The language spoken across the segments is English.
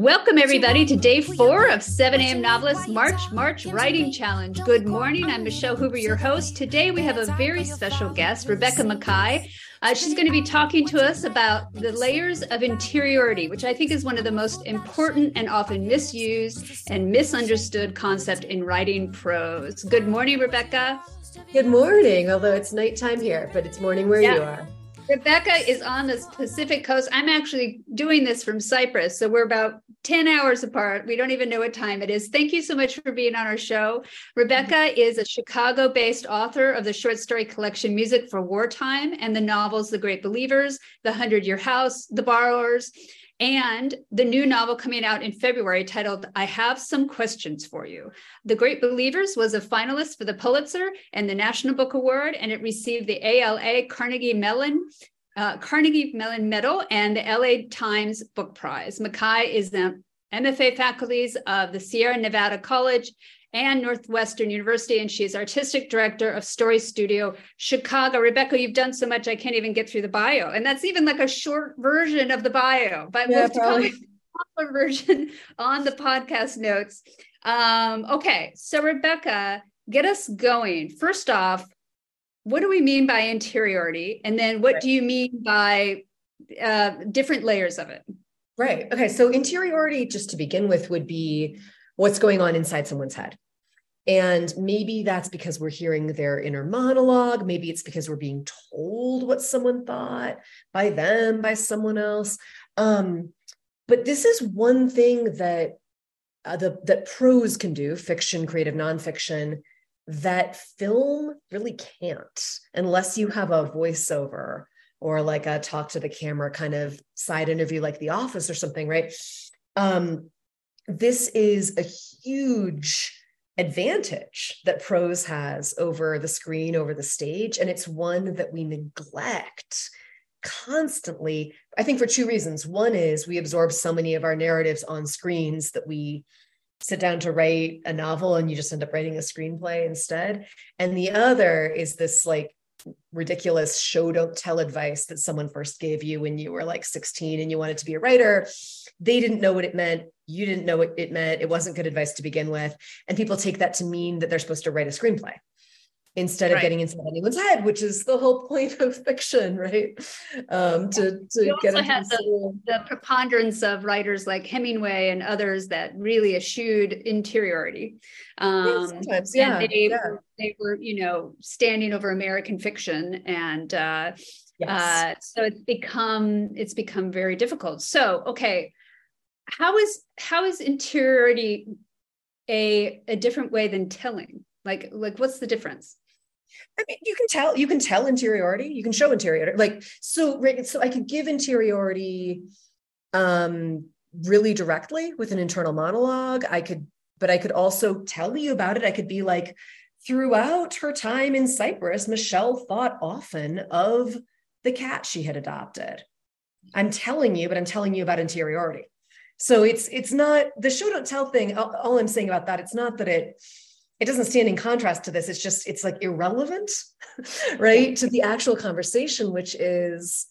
Welcome, everybody, to day four of 7 a.m. Novelist March March Writing Challenge. Good morning. I'm Michelle Hoover, your host. Today, we have a very special guest, Rebecca Makkai. Uh, she's going to be talking to us about the layers of interiority, which I think is one of the most important and often misused and misunderstood concept in writing prose. Good morning, Rebecca. Good morning, although it's nighttime here, but it's morning where yeah. you are. Rebecca is on the Pacific coast. I'm actually doing this from Cyprus. So we're about 10 hours apart. We don't even know what time it is. Thank you so much for being on our show. Rebecca is a Chicago based author of the short story collection Music for Wartime and the novels The Great Believers, The Hundred Year House, The Borrowers and the new novel coming out in February titled I Have Some Questions for You. The Great Believers was a finalist for the Pulitzer and the National Book Award, and it received the ALA Carnegie Mellon. Uh, Carnegie Mellon Medal and the LA Times Book Prize. Makkai is the MFA faculties of the Sierra Nevada College and Northwestern University, and she is artistic director of StoryStudio Chicago. Rebecca, you've done so much, I can't even get through the bio, and that's even like a short version of the bio. But yeah, we'll longer version on the podcast notes. Um, okay, so Rebecca, get us going. First off, what do we mean by interiority, and then what right. do you mean by uh, different layers of it? Right. Okay. So interiority, just to begin with, would be what's going on inside someone's head. And maybe that's because we're hearing their inner monologue. Maybe it's because we're being told what someone thought by them, by someone else. Um, but this is one thing that uh, the, that prose can do, fiction, creative nonfiction, that film really can't, unless you have a voiceover or like a talk to the camera kind of side interview, like The Office or something, right? Um, this is a huge advantage that prose has over the screen, over the stage. And it's one that we neglect constantly, I think for two reasons. One is we absorb so many of our narratives on screens that we sit down to write a novel and you just end up writing a screenplay instead. And the other is this like ridiculous show don't tell advice that someone first gave you when you were like 16 and you wanted to be a writer they didn't know what it meant you didn't know what it meant it wasn't good advice to begin with and people take that to mean that they're supposed to write a screenplay instead of right. getting inside anyone's head, which is the whole point of fiction, right? Um, to to you get also had the, the, preponderance of writers like Hemingway and others that really eschewed interiority. Um, yeah, yeah, they, yeah. they were, you know, standing over American fiction, and uh, yes. uh, so it's become it's become very difficult. So, okay, how is how is interiority a a different way than telling? Like, like what's the difference? I mean, you can tell, you can tell interiority, you can show interiority. Like, so, so I could give interiority um really directly with an internal monologue. I could, but I could also tell you about it. I could be like, throughout her time in Cyprus, Michelle thought often of the cat she had adopted. I'm telling you, but I'm telling you about interiority. So it's it's not the show don't tell thing. All, all I'm saying about that, it's not that it it doesn't stand in contrast to this it's just it's like irrelevant right to the actual conversation which is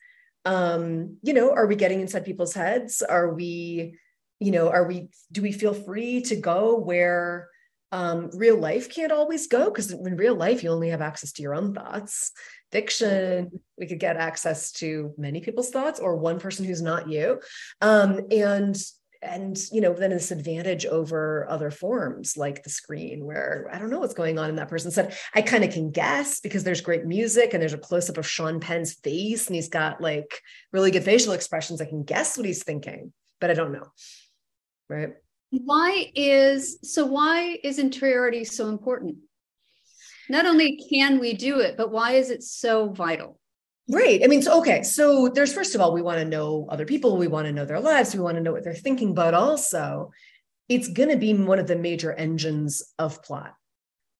um you know are we getting inside people's heads? Are we you know are we do we feel free to go where um real life can't always go? Because in real life you only have access to your own thoughts. Fiction we could get access to many people's thoughts or one person who's not you. Um and and you know then this advantage over other forms like the screen where i don't know what's going on in that person's head. I kind of can guess because there's great music and there's a close-up of sean penn's face and he's got like really good facial expressions. I can guess what he's thinking but i don't know right? Why is so why is interiority so important? Not only can we do it but why is it so vital Right. I mean, so, okay. So there's, first of all, we want to know other people. We want to know their lives. We want to know what they're thinking, but also it's going to be one of the major engines of plot.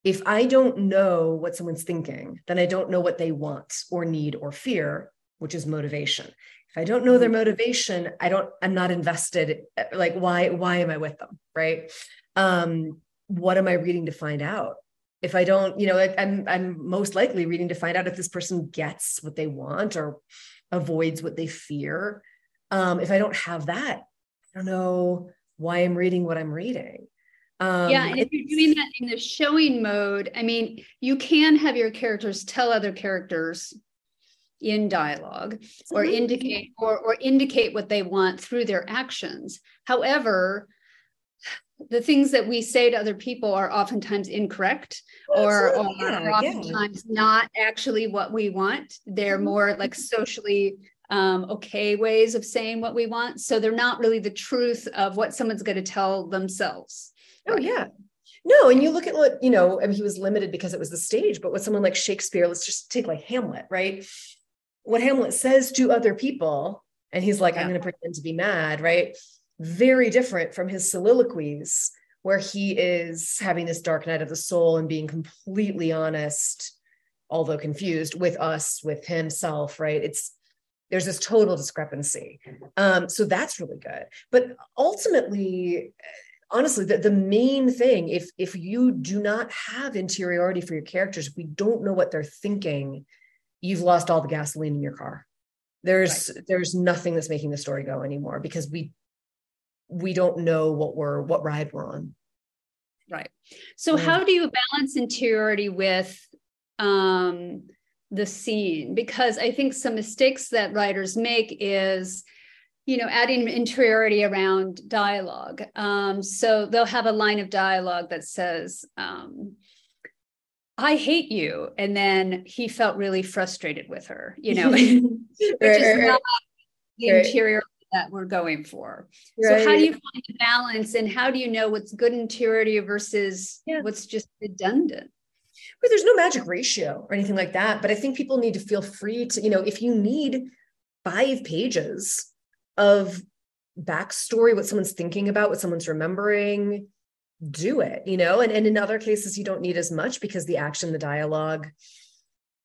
If I don't know what someone's thinking, then I don't know what they want or need or fear, which is motivation. If I don't know their motivation, I don't, I'm not invested. Like, why, why am I with them? Right. Um, what am I reading to find out? If I don't, you know, I, I'm I'm most likely reading to find out if this person gets what they want or avoids what they fear. Um, if I don't have that, I don't know why I'm reading what I'm reading. Um, yeah, and if you're doing that in the showing mode, I mean, you can have your characters tell other characters in dialogue or indicate or, or indicate what they want through their actions. However, the things that we say to other people are oftentimes incorrect or, or yeah, are oftentimes yeah. not actually what we want. They're mm-hmm. more like socially um, okay ways of saying what we want. So they're not really the truth of what someone's going to tell themselves. Oh, right? yeah. No, and you look at what, you know, I mean, he was limited because it was the stage, but with someone like Shakespeare, let's just take like Hamlet, right? What Hamlet says to other people, and he's like, yeah. I'm going to pretend to be mad, right? Very different from his soliloquies, where he is having this dark night of the soul and being completely honest, although confused with us, with himself, right? It's there's this total discrepancy. Um, so that's really good. But ultimately, honestly, the, the main thing, if if you do not have interiority for your characters, if we don't know what they're thinking, you've lost all the gasoline in your car there's right. there's nothing that's making the story go anymore because we we don't know what we're what ride we're on. Right. So yeah. how do you balance interiority with um the scene? Because i think some mistakes that writers make is you know adding interiority around dialogue. Um so they'll have a line of dialogue that says um I hate you. And then he felt really frustrated with her, you know, which is not the interior that we're going for. Right. So how do you find a balance and how do you know what's good interiority versus yeah. what's just redundant? Well, there's no magic ratio or anything like that, but I think people need to feel free to, you know, if you need five pages of backstory, what someone's thinking about, what someone's remembering, do it, you know, and, and in other cases, you don't need as much because the action, the dialogue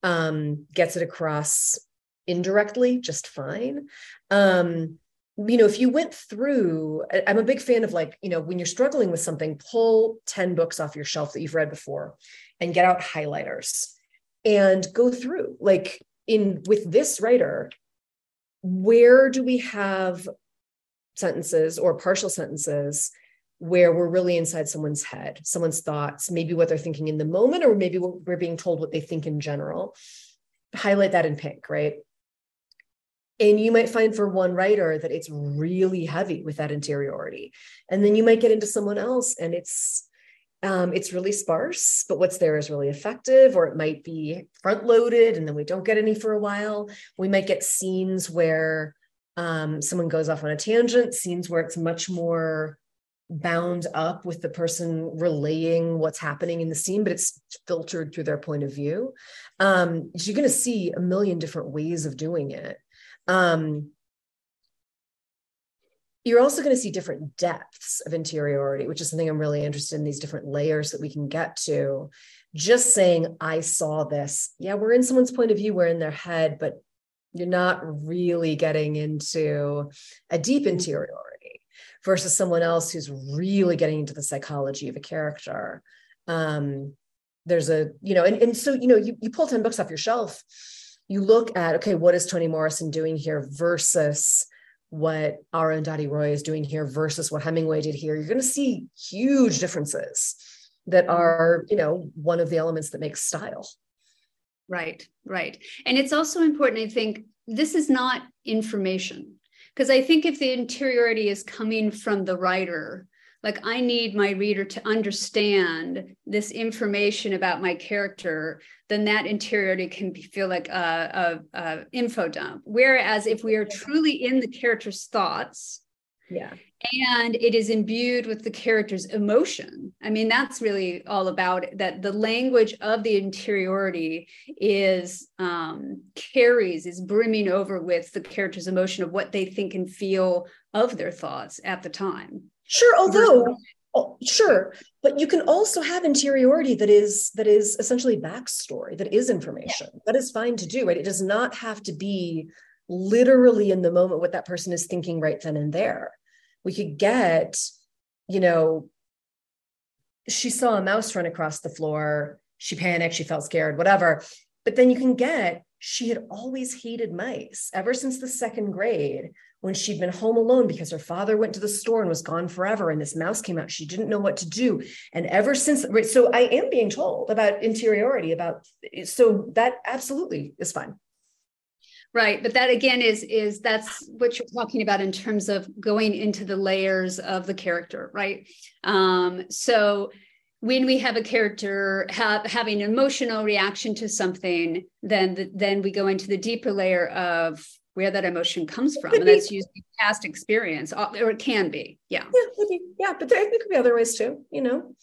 um, gets it across indirectly just fine. Um, you know, if you went through, I'm a big fan of like, you know, when you're struggling with something, pull 10 books off your shelf that you've read before and get out highlighters and go through. Like in with this writer, where do we have sentences or partial sentences where we're really inside someone's head, someone's thoughts, maybe what they're thinking in the moment, or maybe we're being told what they think in general. Highlight that in pink, right? And you might find for one writer that it's really heavy with that interiority. And then you might get into someone else and it's um, it's really sparse, but what's there is really effective, or it might be front loaded and then we don't get any for a while. We might get scenes where um, someone goes off on a tangent, scenes where it's much more bound up with the person relaying what's happening in the scene, but it's filtered through their point of view. Um, you're going to see a million different ways of doing it. Um, you're also going to see different depths of interiority, which is something I'm really interested in these different layers that we can get to. Just saying, I saw this. Yeah, we're in someone's point of view, we're in their head, but you're not really getting into a deep interiority versus someone else who's really getting into the psychology of a character. Um, there's a, you know, and, and so, you know, you, you pull 10 books off your shelf you look at okay what is toni morrison doing here versus what Arundhati Roy is doing here versus what Hemingway did here, you're going to see huge differences that mm-hmm. are, you know, one of the elements that makes style. Right, right. And it's also important, I think, this is not information. Because I think if the interiority is coming from the writer, like i need my reader to understand this information about my character then that interiority can be, feel like a, a, a info dump. Whereas if we are truly in the character's thoughts yeah. and it is imbued with the character's emotion i mean that's really all about it that the language of the interiority is um carries is brimming over with the character's emotion of what they think and feel of their thoughts at the time Sure, although oh, sure, but you can also have interiority that is that is essentially backstory, that is information. Yeah. That is fine to do, right? It does not have to be literally in the moment what that person is thinking right then and there. We could get, you know, she saw a mouse run across the floor. She panicked, she felt scared, whatever. But then you can get, she had always hated mice ever since the second grade when she'd been home alone because her father went to the store and was gone forever and this mouse came out she didn't know what to do. And ever since right so i am being told about interiority about so that absolutely is fine. Right but that again is is that's what you're talking about in terms of going into the layers of the character right? Um so when we have a character have, having an emotional reaction to something then the, then we go into the deeper layer of where that emotion comes from. And that's usually past experience, or it can be. Yeah. Yeah, maybe. Yeah, but there, there could be other ways too, you know.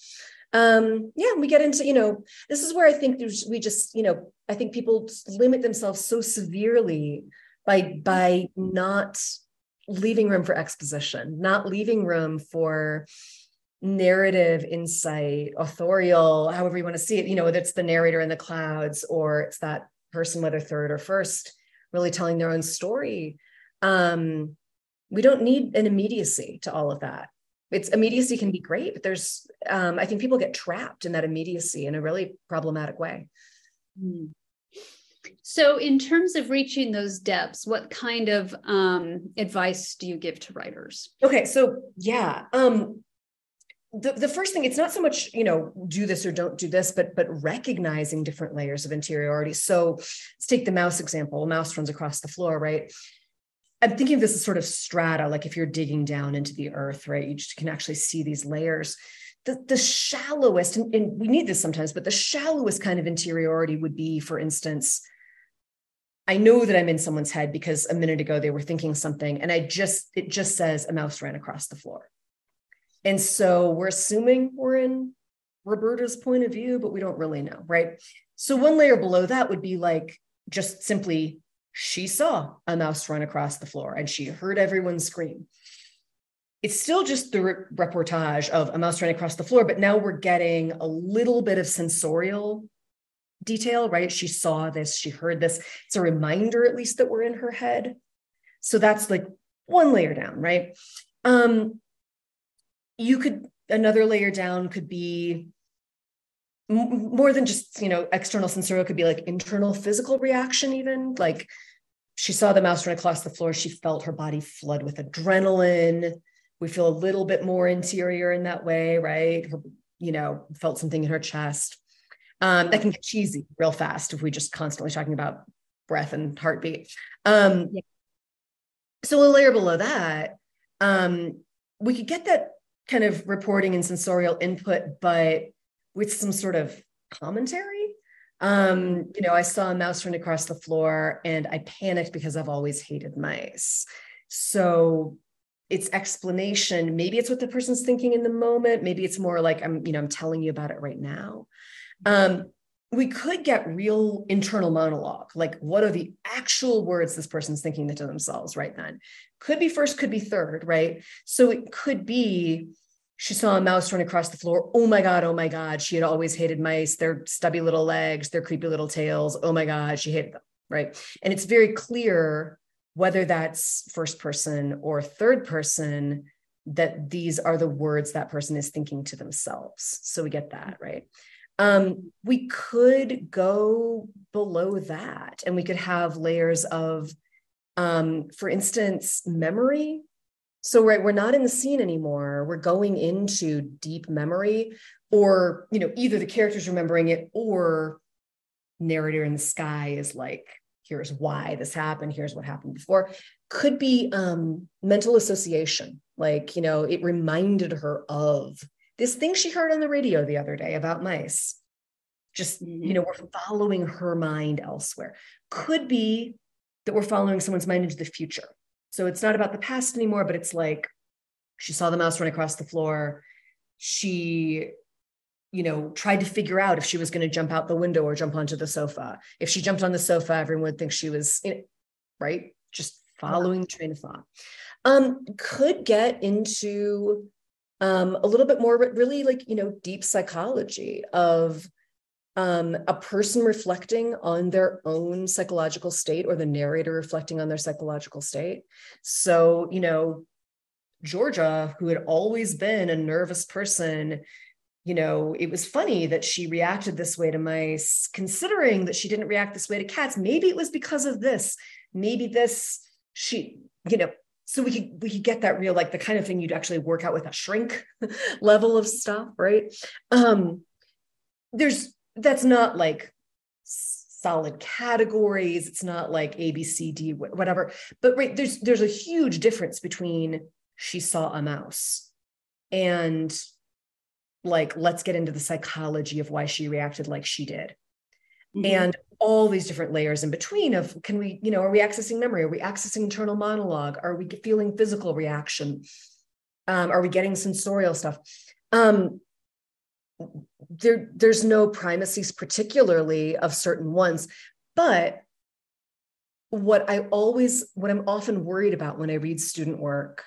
Um, yeah, we get into, you know, this is where I think there's we just, you know, I think people limit themselves so severely by by not leaving room for exposition, not leaving room for narrative insight, authorial, however you want to see it, you know, whether it's the narrator in the clouds or it's that person, whether third or first really telling their own story. Um, we don't need an immediacy to all of that. It's immediacy can be great, but there's, um, I think people get trapped in that immediacy in a really problematic way. Mm. So, in terms of reaching those depths, what kind of um, advice do you give to writers? Okay, so yeah, um, the, the first thing it's not so much you know do this or don't do this but but recognizing different layers of interiority. So let's take the mouse example. A mouse runs across the floor right? I'm thinking of this as sort of strata like if you're digging down into the earth right? You can actually see these layers. The, the shallowest and, and we need this sometimes but the shallowest kind of interiority would be for instance I know that I'm in someone's head because a minute ago they were thinking something and I just it just says a mouse ran across the floor and so we're assuming we're in Roberta's point of view, but we don't really know, right? So one layer below that would be like just simply she saw a mouse run across the floor and she heard everyone scream. It's still just the re- reportage of a mouse running across the floor, but now we're getting a little bit of sensorial detail, right? She saw this, she heard this. It's a reminder, at least, that we're in her head. So that's like one layer down, right? Um, you could another layer down could be more than just you know external sensorial could be like internal physical reaction even like she saw the mouse run across the floor she felt her body flood with adrenaline. We feel a little bit more interior in that way right? Her, you know felt something in her chest. Um, that can get cheesy real fast if we just constantly talking about breath and heartbeat. Um, yeah. so a layer below that um, we could get that kind of reporting and sensorial input, but with some sort of commentary. Um, you know, I saw a mouse run across the floor and I panicked because I've always hated mice. So it's explanation. Maybe it's what the person's thinking in the moment. Maybe it's more like I'm, you know, I'm telling you about it right now. Um, we could get real internal monologue like what are the actual words this person's thinking to themselves right then could be first could be third right so it could be she saw a mouse run across the floor. Oh my god oh my god. She had always hated mice. Their stubby little legs their creepy little tails. Oh my god she hated them right? And it's very clear whether that's first person or third person that these are the words that person is thinking to themselves. So we get that right? Um, we could go below that and we could have layers of, um, for instance, memory. So right, we're not in the scene anymore. We're going into deep memory, or you know, either the characters remembering it or narrator in the sky is like, here's why this happened, here's what happened before. Could be um, mental association, like you know, it reminded her of this thing she heard on the radio the other day about mice just you mm-hmm. know we're following her mind elsewhere could be that we're following someone's mind into the future so it's not about the past anymore but it's like she saw the mouse run across the floor. She you know tried to figure out if she was going to jump out the window or jump onto the sofa. If she jumped on the sofa everyone would think she was in, right? Just following the train of thought. Um could get into um, a little bit more, but really like, you know, deep psychology of um, a person reflecting on their own psychological state or the narrator reflecting on their psychological state. So, you know, Georgia, who had always been a nervous person, you know, it was funny that she reacted this way to mice, considering that she didn't react this way to cats. Maybe it was because of this. Maybe this, she, you know, so we could we could get that real like the kind of thing you'd actually work out with a shrink level of stuff right um there's that's not like solid categories. It's not like a b c d whatever. But right there's there's a huge difference between she saw a mouse and like let's get into the psychology of why she reacted like she did. Mm-hmm. and all these different layers in between of can we you know are we accessing memory? Are we accessing internal monologue? Are we feeling physical reaction? Um, are we getting sensorial stuff? Um, there there's no primacies particularly of certain ones but what i always what i'm often worried about when i read student work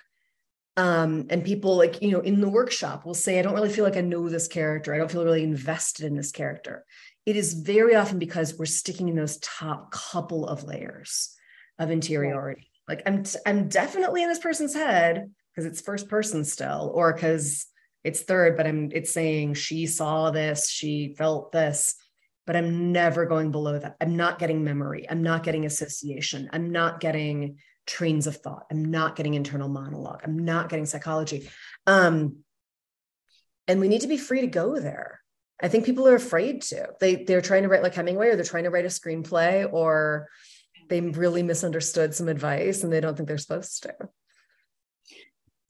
um, and people like you know in the workshop will say i don't really feel like i know this character. I don't feel really invested in this character. It is very often because we're sticking in those top couple of layers of interiority. Like i'm t- i'm definitely in this person's head because it's first person still or because it's third but i'm it's saying she saw this she felt this but i'm never going below that. I'm not getting memory. I'm not getting association. I'm not getting trains of thought. I'm not getting internal monologue. I'm not getting psychology. Um and we need to be free to go there. I think people are afraid to. They they're trying to write like hemingway or they're trying to write a screenplay or they really misunderstood some advice and they don't think they're supposed to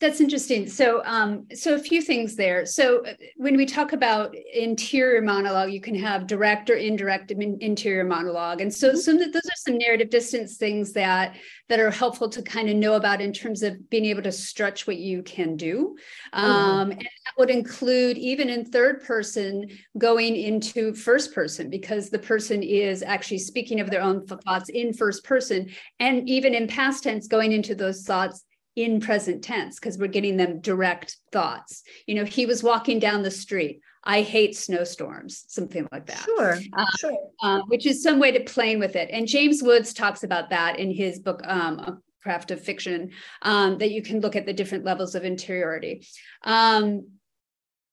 that's interesting. So, um, so a few things there. So, uh, when we talk about interior monologue, you can have direct or indirect interior monologue, and so mm-hmm. some those are some narrative distance things that that are helpful to kind of know about in terms of being able to stretch what you can do. Mm-hmm. Um, and that would include even in third person going into first person because the person is actually speaking of their own thoughts in first person, and even in past tense going into those thoughts in present tense because we're getting them direct thoughts. You know, he was walking down the street. I hate snowstorms, something like that. Sure, uh, sure. Uh, which is some way to playing with it. And James Woods talks about that in his book, um, Craft of Fiction, um, that you can look at the different levels of interiority. Um,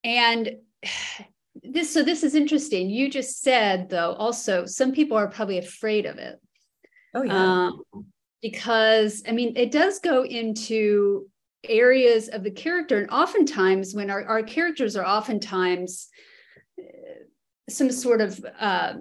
and this, so this is interesting. You just said, though, also, some people are probably afraid of it. Oh, yeah. Um, because I mean, it does go into areas of the character. And oftentimes, when our, our characters are oftentimes uh, some sort of uh,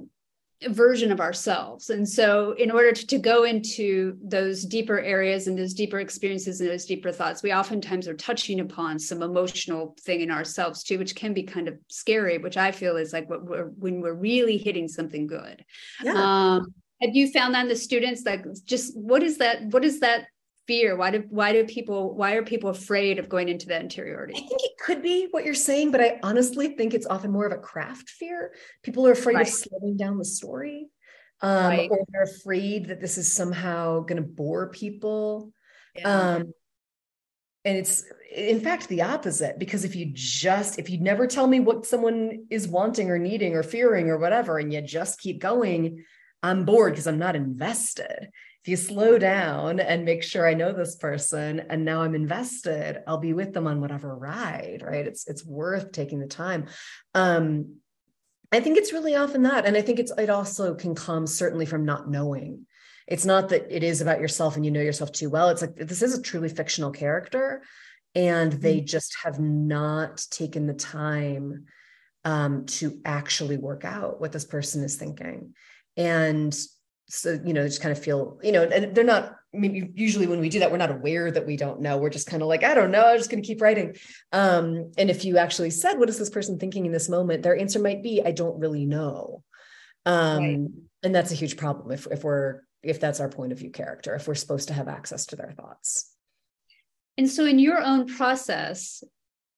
version of ourselves. And so, in order to, to go into those deeper areas and those deeper experiences and those deeper thoughts, we oftentimes are touching upon some emotional thing in ourselves too, which can be kind of scary, which I feel is like what we're, when we're really hitting something good. Yeah. Um, have you found that in the students like just what is that what is that fear why do why do people why are people afraid of going into that interiority i think it could be what you're saying but i honestly think it's often more of a craft fear people are afraid right. of slowing down the story um, right. or they're afraid that this is somehow going to bore people yeah. um, and it's in fact the opposite because if you just if you never tell me what someone is wanting or needing or fearing or whatever and you just keep going I'm bored because I'm not invested. If you slow down and make sure I know this person and now I'm invested, I'll be with them on whatever ride, right? It's it's worth taking the time. Um, I think it's really often that. And I think it's it also can come certainly from not knowing. It's not that it is about yourself and you know yourself too well. It's like this is a truly fictional character, and they mm-hmm. just have not taken the time um, to actually work out what this person is thinking and so you know just kind of feel you know and they're not I mean, usually when we do that, we're not aware that we don't know. We're just kind of like, I don't know. I'm just going to keep writing. Um, and if you actually said, "What is this person thinking in this moment?" Their answer might be, "I don't really know." Um, right. And that's a huge problem if if we're if that's our point of view character. If we're supposed to have access to their thoughts. And so, in your own process,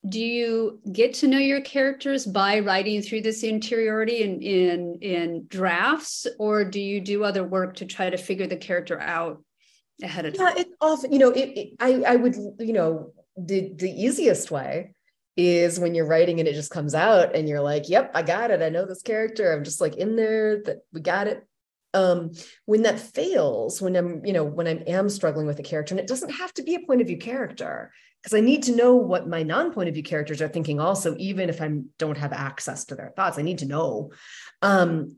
do you get to know your characters by writing through this interiority in in in drafts or do you do other work to try to figure the character out ahead of time? yeah it often you know it, it, i i would you know the the easiest way is when you're writing and it just comes out and you're like yep i got it. I know this character. I'm just like in there that we got it um when that fails when i'm you know when i am struggling with a character and it doesn't have to be a point of view character because I need to know what my non-point of view characters are thinking also, even if I don't have access to their thoughts. I need to know. Um,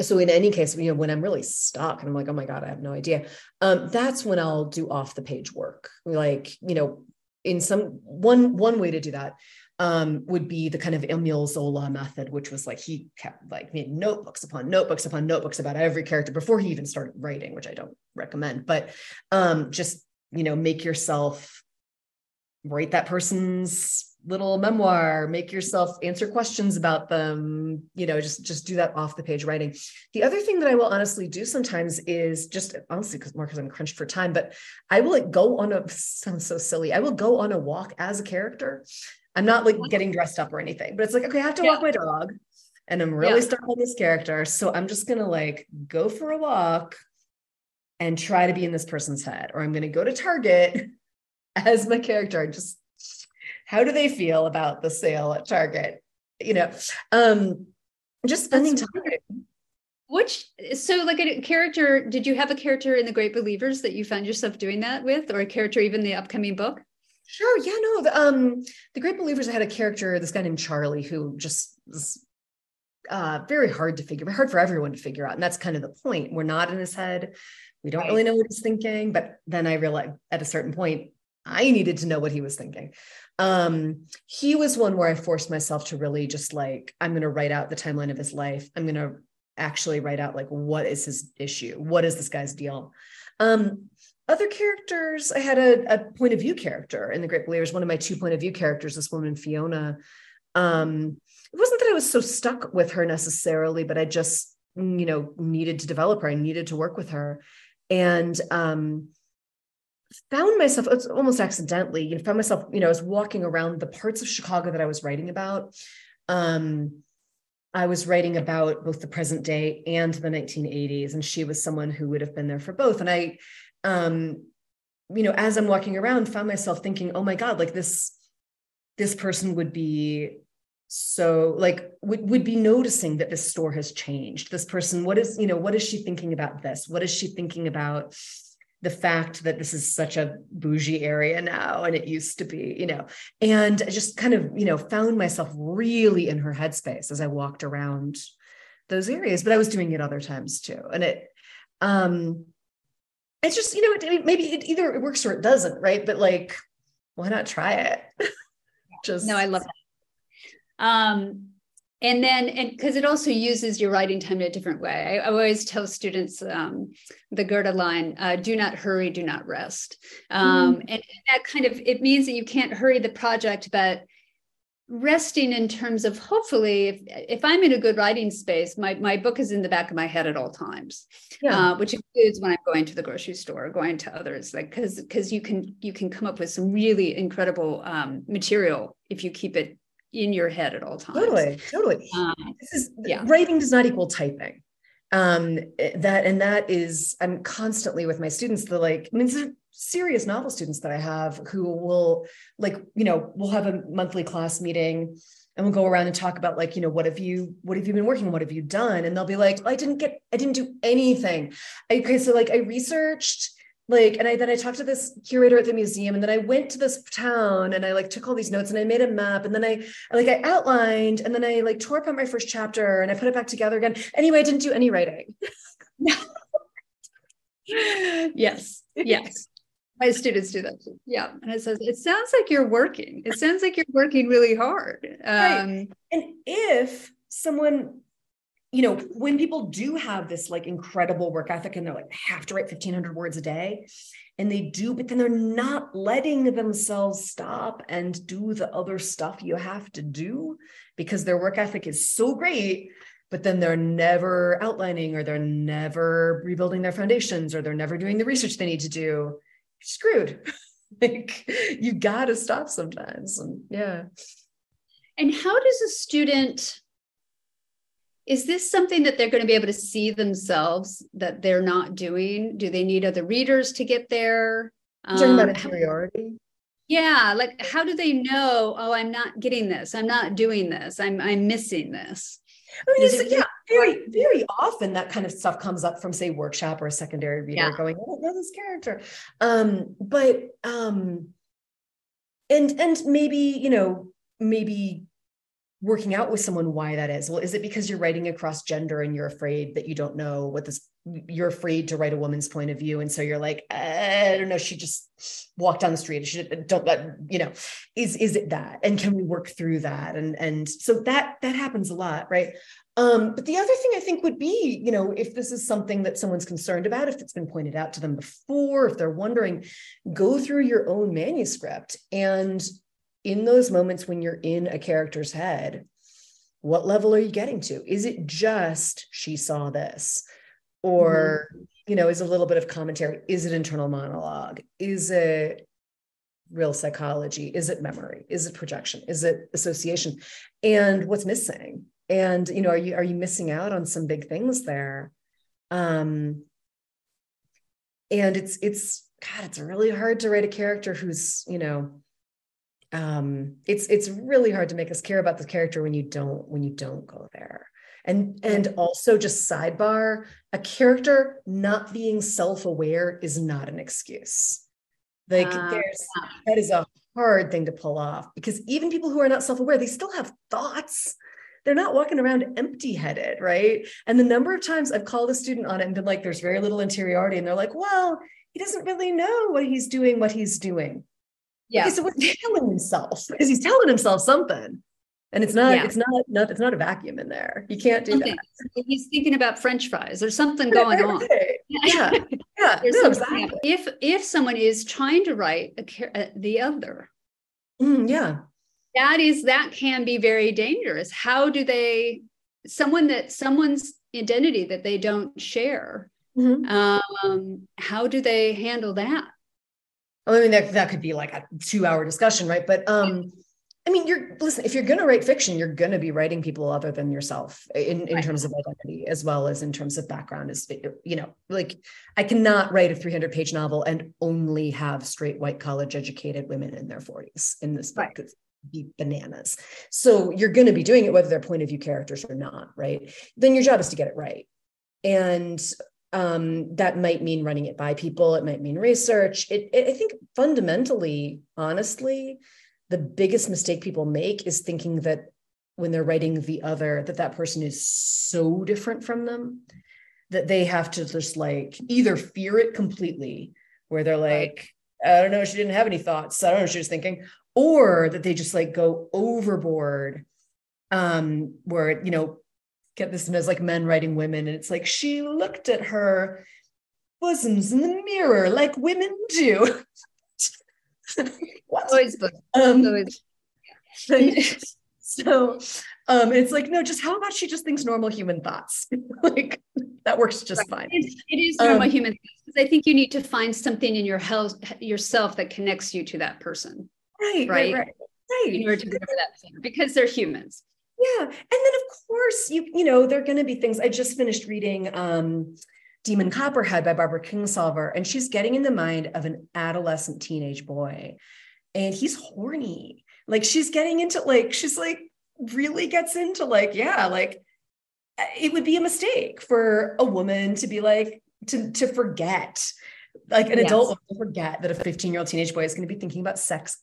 so in any case, you know, when I'm really stuck and I'm like, oh my God, I have no idea. Um, that's when I'll do off the page work. Like, you know, in some one one way to do that um, would be the kind of Emile Zola method, which was like he kept like made notebooks upon notebooks upon notebooks about every character before he even started writing, which I don't recommend. But um, just you know, make yourself write that person's little memoir make yourself answer questions about them you know just just do that off the page writing the other thing that i will honestly do sometimes is just honestly because more because i'm crunched for time but i will like go on a sounds so silly i will go on a walk as a character i'm not like getting dressed up or anything but it's like okay i have to yeah. walk my dog and i'm really yeah. starting this character so i'm just gonna like go for a walk and try to be in this person's head or i'm gonna go to target as my character and just how do they feel about the sale at Target? You know, um, just spending time. Which so like a character? Did you have a character in the Great Believers that you found yourself doing that with, or a character even the upcoming book? Sure. Yeah. No. The, um, the Great Believers I had a character, this guy named Charlie, who just was uh, very hard to figure, hard for everyone to figure out, and that's kind of the point. We're not in his head. We don't right. really know what he's thinking. But then I realized at a certain point, I needed to know what he was thinking. Um he was one where i forced myself to really just like i'm going to write out the timeline of his life. I'm going to actually write out like what is his issue? What is this guy's deal? Um other characters i had a, a point of view character in the great believers one of my two point of view characters this woman fiona. Um it wasn't that i was so stuck with her necessarily but i just you know needed to develop her. I needed to work with her. And um found myself it's almost accidentally you know found myself you know i was walking around the parts of chicago that i was writing about. Um i was writing about both the present day and the 1980s and she was someone who would have been there for both. And i um you know as i'm walking around found myself thinking oh my god like this this person would be so like would, would be noticing that this store has changed. This person what is you know what is she thinking about this? What is she thinking about the fact that this is such a bougie area now and it used to be you know and I just kind of you know found myself really in her headspace as i walked around those areas but i was doing it other times too. And it um it's just you know it, maybe it either it works or it doesn't right? But like why not try it? Just no i love that. Um and then and because it also uses your writing time in a different way i, I always tell students um, the goethe line uh, do not hurry do not rest um, mm-hmm. and, and that kind of it means that you can't hurry the project but resting in terms of hopefully if, if i'm in a good writing space my, my book is in the back of my head at all times yeah. uh, which includes when i'm going to the grocery store or going to others like because because you can you can come up with some really incredible um, material if you keep it in your head at all times. Totally, totally. Um, this is yeah. writing does not equal typing. Um, that and that is I'm constantly with my students. The like, I mean, serious novel students that I have who will like, you know, we'll have a monthly class meeting and we'll go around and talk about like you know what have you what have you been working what have you done and they'll be like i didn't get i didn't do anything okay so like i researched like and i then i talked to this curator at the museum and then i went to this town and i like took all these notes and i made a map and then i like i outlined and then i like tore apart my first chapter and i put it back together again. Anyway i didn't do any writing. Yes yes. My students do that. Too. yeah and it says it sounds like you're working. It sounds like you're working really hard. Um, right. and if someone you know, when people do have this like incredible work ethic and they're like, have to write 1500 words a day, and they do, but then they're not letting themselves stop and do the other stuff you have to do because their work ethic is so great, but then they're never outlining or they're never rebuilding their foundations or they're never doing the research they need to do. You're screwed. like you got to stop sometimes. And yeah. And how does a student is this something that they're going to be able to see themselves that they're not doing? Do they need other readers to get there? Um, talking about interiority. Yeah, like how do they know? Oh, I'm not getting this. I'm not doing this. I'm I'm missing this. I mean, yeah, very, very often that kind of stuff comes up from, say, workshop or a secondary reader yeah. going, I don't know this character. Um, but um, and and maybe, you know, maybe working out with someone why that is. Well, is it because you're writing across gender and you're afraid that you don't know what this you're afraid to write a woman's point of view and so you're like I don't know she just walked down the street she don't let you know. Is is it that? And can we work through that? And and so that that happens a lot right? Um but the other thing I think would be you know if this is something that someone's concerned about if it's been pointed out to them before if they're wondering go through your own manuscript and in those moments when you're in a character's head, what level are you getting to? Is it just she saw this? Or, mm-hmm. you know, is a little bit of commentary? Is it internal monologue? Is it real psychology? Is it memory? Is it projection? Is it association? And what's missing? And, you know, are you are you missing out on some big things there? Um and it's it's God, it's really hard to write a character who's, you know, um, it's it's really hard to make us care about the character when you don't when you don't go there. And and also just sidebar a character not being self-aware is not an excuse. Like uh, there's that is a hard thing to pull off because even people who are not self-aware they still have thoughts. They're not walking around empty headed right? And the number of times i've called a student on it and been like there's very little interiority and they're like well he doesn't really know what he's doing what he's doing yeah. Okay, so what's telling himself? Because he's telling himself something. And it's not, yeah. it's not, not, it's not a vacuum in there. You can't do something. that. He's thinking about French fries. There's something going on. Yeah. Yeah. no, exactly. If, if someone is trying to write a, uh, the other. Mm, yeah. That is, that can be very dangerous. How do they, someone that someone's identity that they don't share, mm-hmm. um, how do they handle that? I mean, that, that could be like a two hour discussion, right? But um, I mean, you're listen, if you're going to write fiction, you're going to be writing people other than yourself in, in right. terms of identity as well as in terms of background. Is you know, like I cannot write a 300 page novel and only have straight white college educated women in their 40s in this book. Right. Be bananas. So you're going to be doing it whether they're point of view characters or not, right? Then your job is to get it right. And um, that might mean running it by people. It might mean research. It, it, I think fundamentally, honestly, the biggest mistake people make is thinking that when they're writing the other, that that person is so different from them that they have to just like either fear it completely, where they're like, I don't know, she didn't have any thoughts. I don't know what she was thinking, or that they just like go overboard um where you know get this as like men writing women and it's like she looked at her bosoms in the mirror like women do. What? Always um, always. so um it's like no just how about she just thinks normal human thoughts? Like that works just right. fine. It is, it is normal um, human thoughts i think you need to find something in your health yourself that connects you to that person. Right right right, right. in order to remember that thing because they're humans yeah. And then of course you, you know, there are going to be things. I just finished reading um Demon Copperhead by Barbara Kingsolver, and she's getting in the mind of an adolescent teenage boy. And he's horny. Like she's getting into like, she's like really gets into like, yeah, like it would be a mistake for a woman to be like, to, to forget like an yes. adult will forget that a 15 year old teenage boy is going to be thinking about sex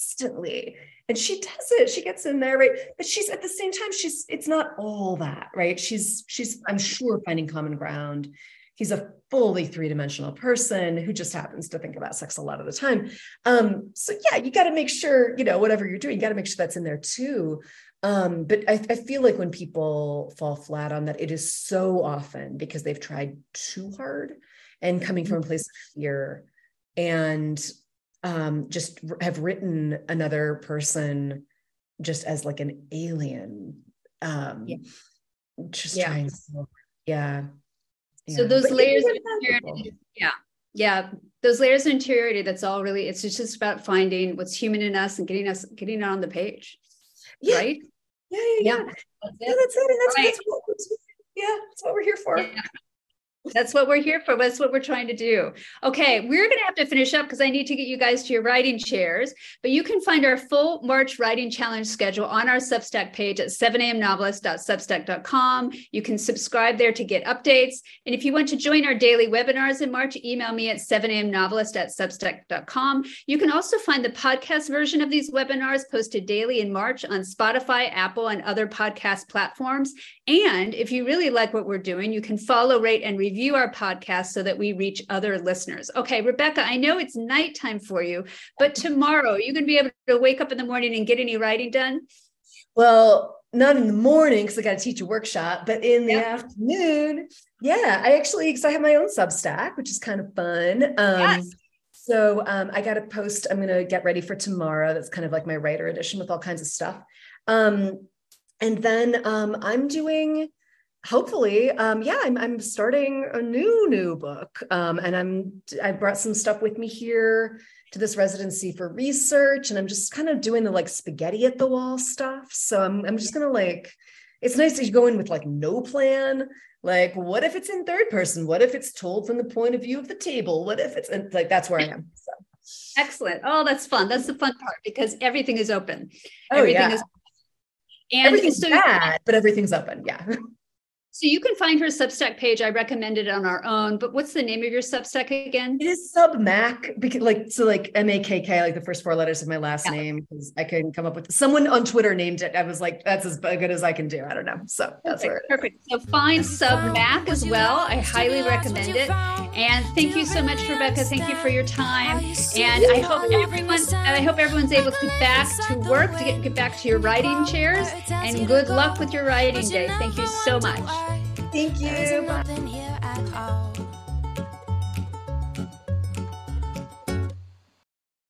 constantly. And she does it. She gets in there right? But she's at the same time she's it's not all that right? She's she's i'm sure finding common ground. He's a fully three-dimensional person who just happens to think about sex a lot of the time. Um so yeah you got to make sure you know whatever you're doing you got to make sure that's in there too. Um but I, I feel like when people fall flat on that it is so often because they've tried too hard and coming from a place of fear. And um, just have written another person just as like an alien um yeah. just yeah. trying so, yeah so those but layers of interiority yeah yeah those layers of interiority that's all really it's just about finding what's human in us and getting us getting it on the page yeah. right yeah yeah yeah, yeah. That's, it. yeah that's, right. that's, that's, what, yeah that's what we're here for yeah That's what we're here for. That's what we're trying to do. Okay, we're going to have to finish up because I need to get you guys to your writing chairs. But you can find our full March writing challenge schedule on our Substack page at 7amnovelist.substack.com. You can subscribe there to get updates. And if you want to join our daily webinars in March, email me at 7amnovelist at substack.com. You can also find the podcast version of these webinars posted daily in March on Spotify, Apple, and other podcast platforms. And if you really like what we're doing, you can follow, rate, and review our podcast so that we reach other listeners. Okay, Rebecca, I know it's nighttime for you, but tomorrow you're going to be able to wake up in the morning and get any writing done? Well, not in the morning because I got to teach a workshop, but in the yep. afternoon, yeah, I actually because I have my own Substack, which is kind of fun. Um, yes. So um, I got to post. I'm going to get ready for tomorrow. That's kind of like my writer edition with all kinds of stuff. Um, and then um, I'm doing hopefully um, yeah I'm, I'm starting a new new book um, and i'm i brought some stuff with me here to this residency for research and i'm just kind of doing the like spaghetti at the wall stuff so i'm, I'm just gonna like it's nice to go in with like no plan like what if it's in third person what if it's told from the point of view of the table what if it's and like that's where i am so. excellent oh that's fun that's the fun part because everything is open oh, everything yeah. is and everything's so bad, but everything's open. Yeah. So you can find her Substack page. I recommended it on our own, but what's the name of your Substack again? It is SubMakk because like so like M A K K like the first four letters of my last yeah. name because I couldn't come up with someone on Twitter named it. I was like, that's as good as I can do. I don't know. So that's perfect. perfect. So find SubMakk as well. I highly recommend it. And thank you so much, Rebecca. Thank you for your time. And I hope everyone I hope everyone's able to get back to work to get, get back to your writing chairs. And good luck with your writing day. Thank you so much. Thank you.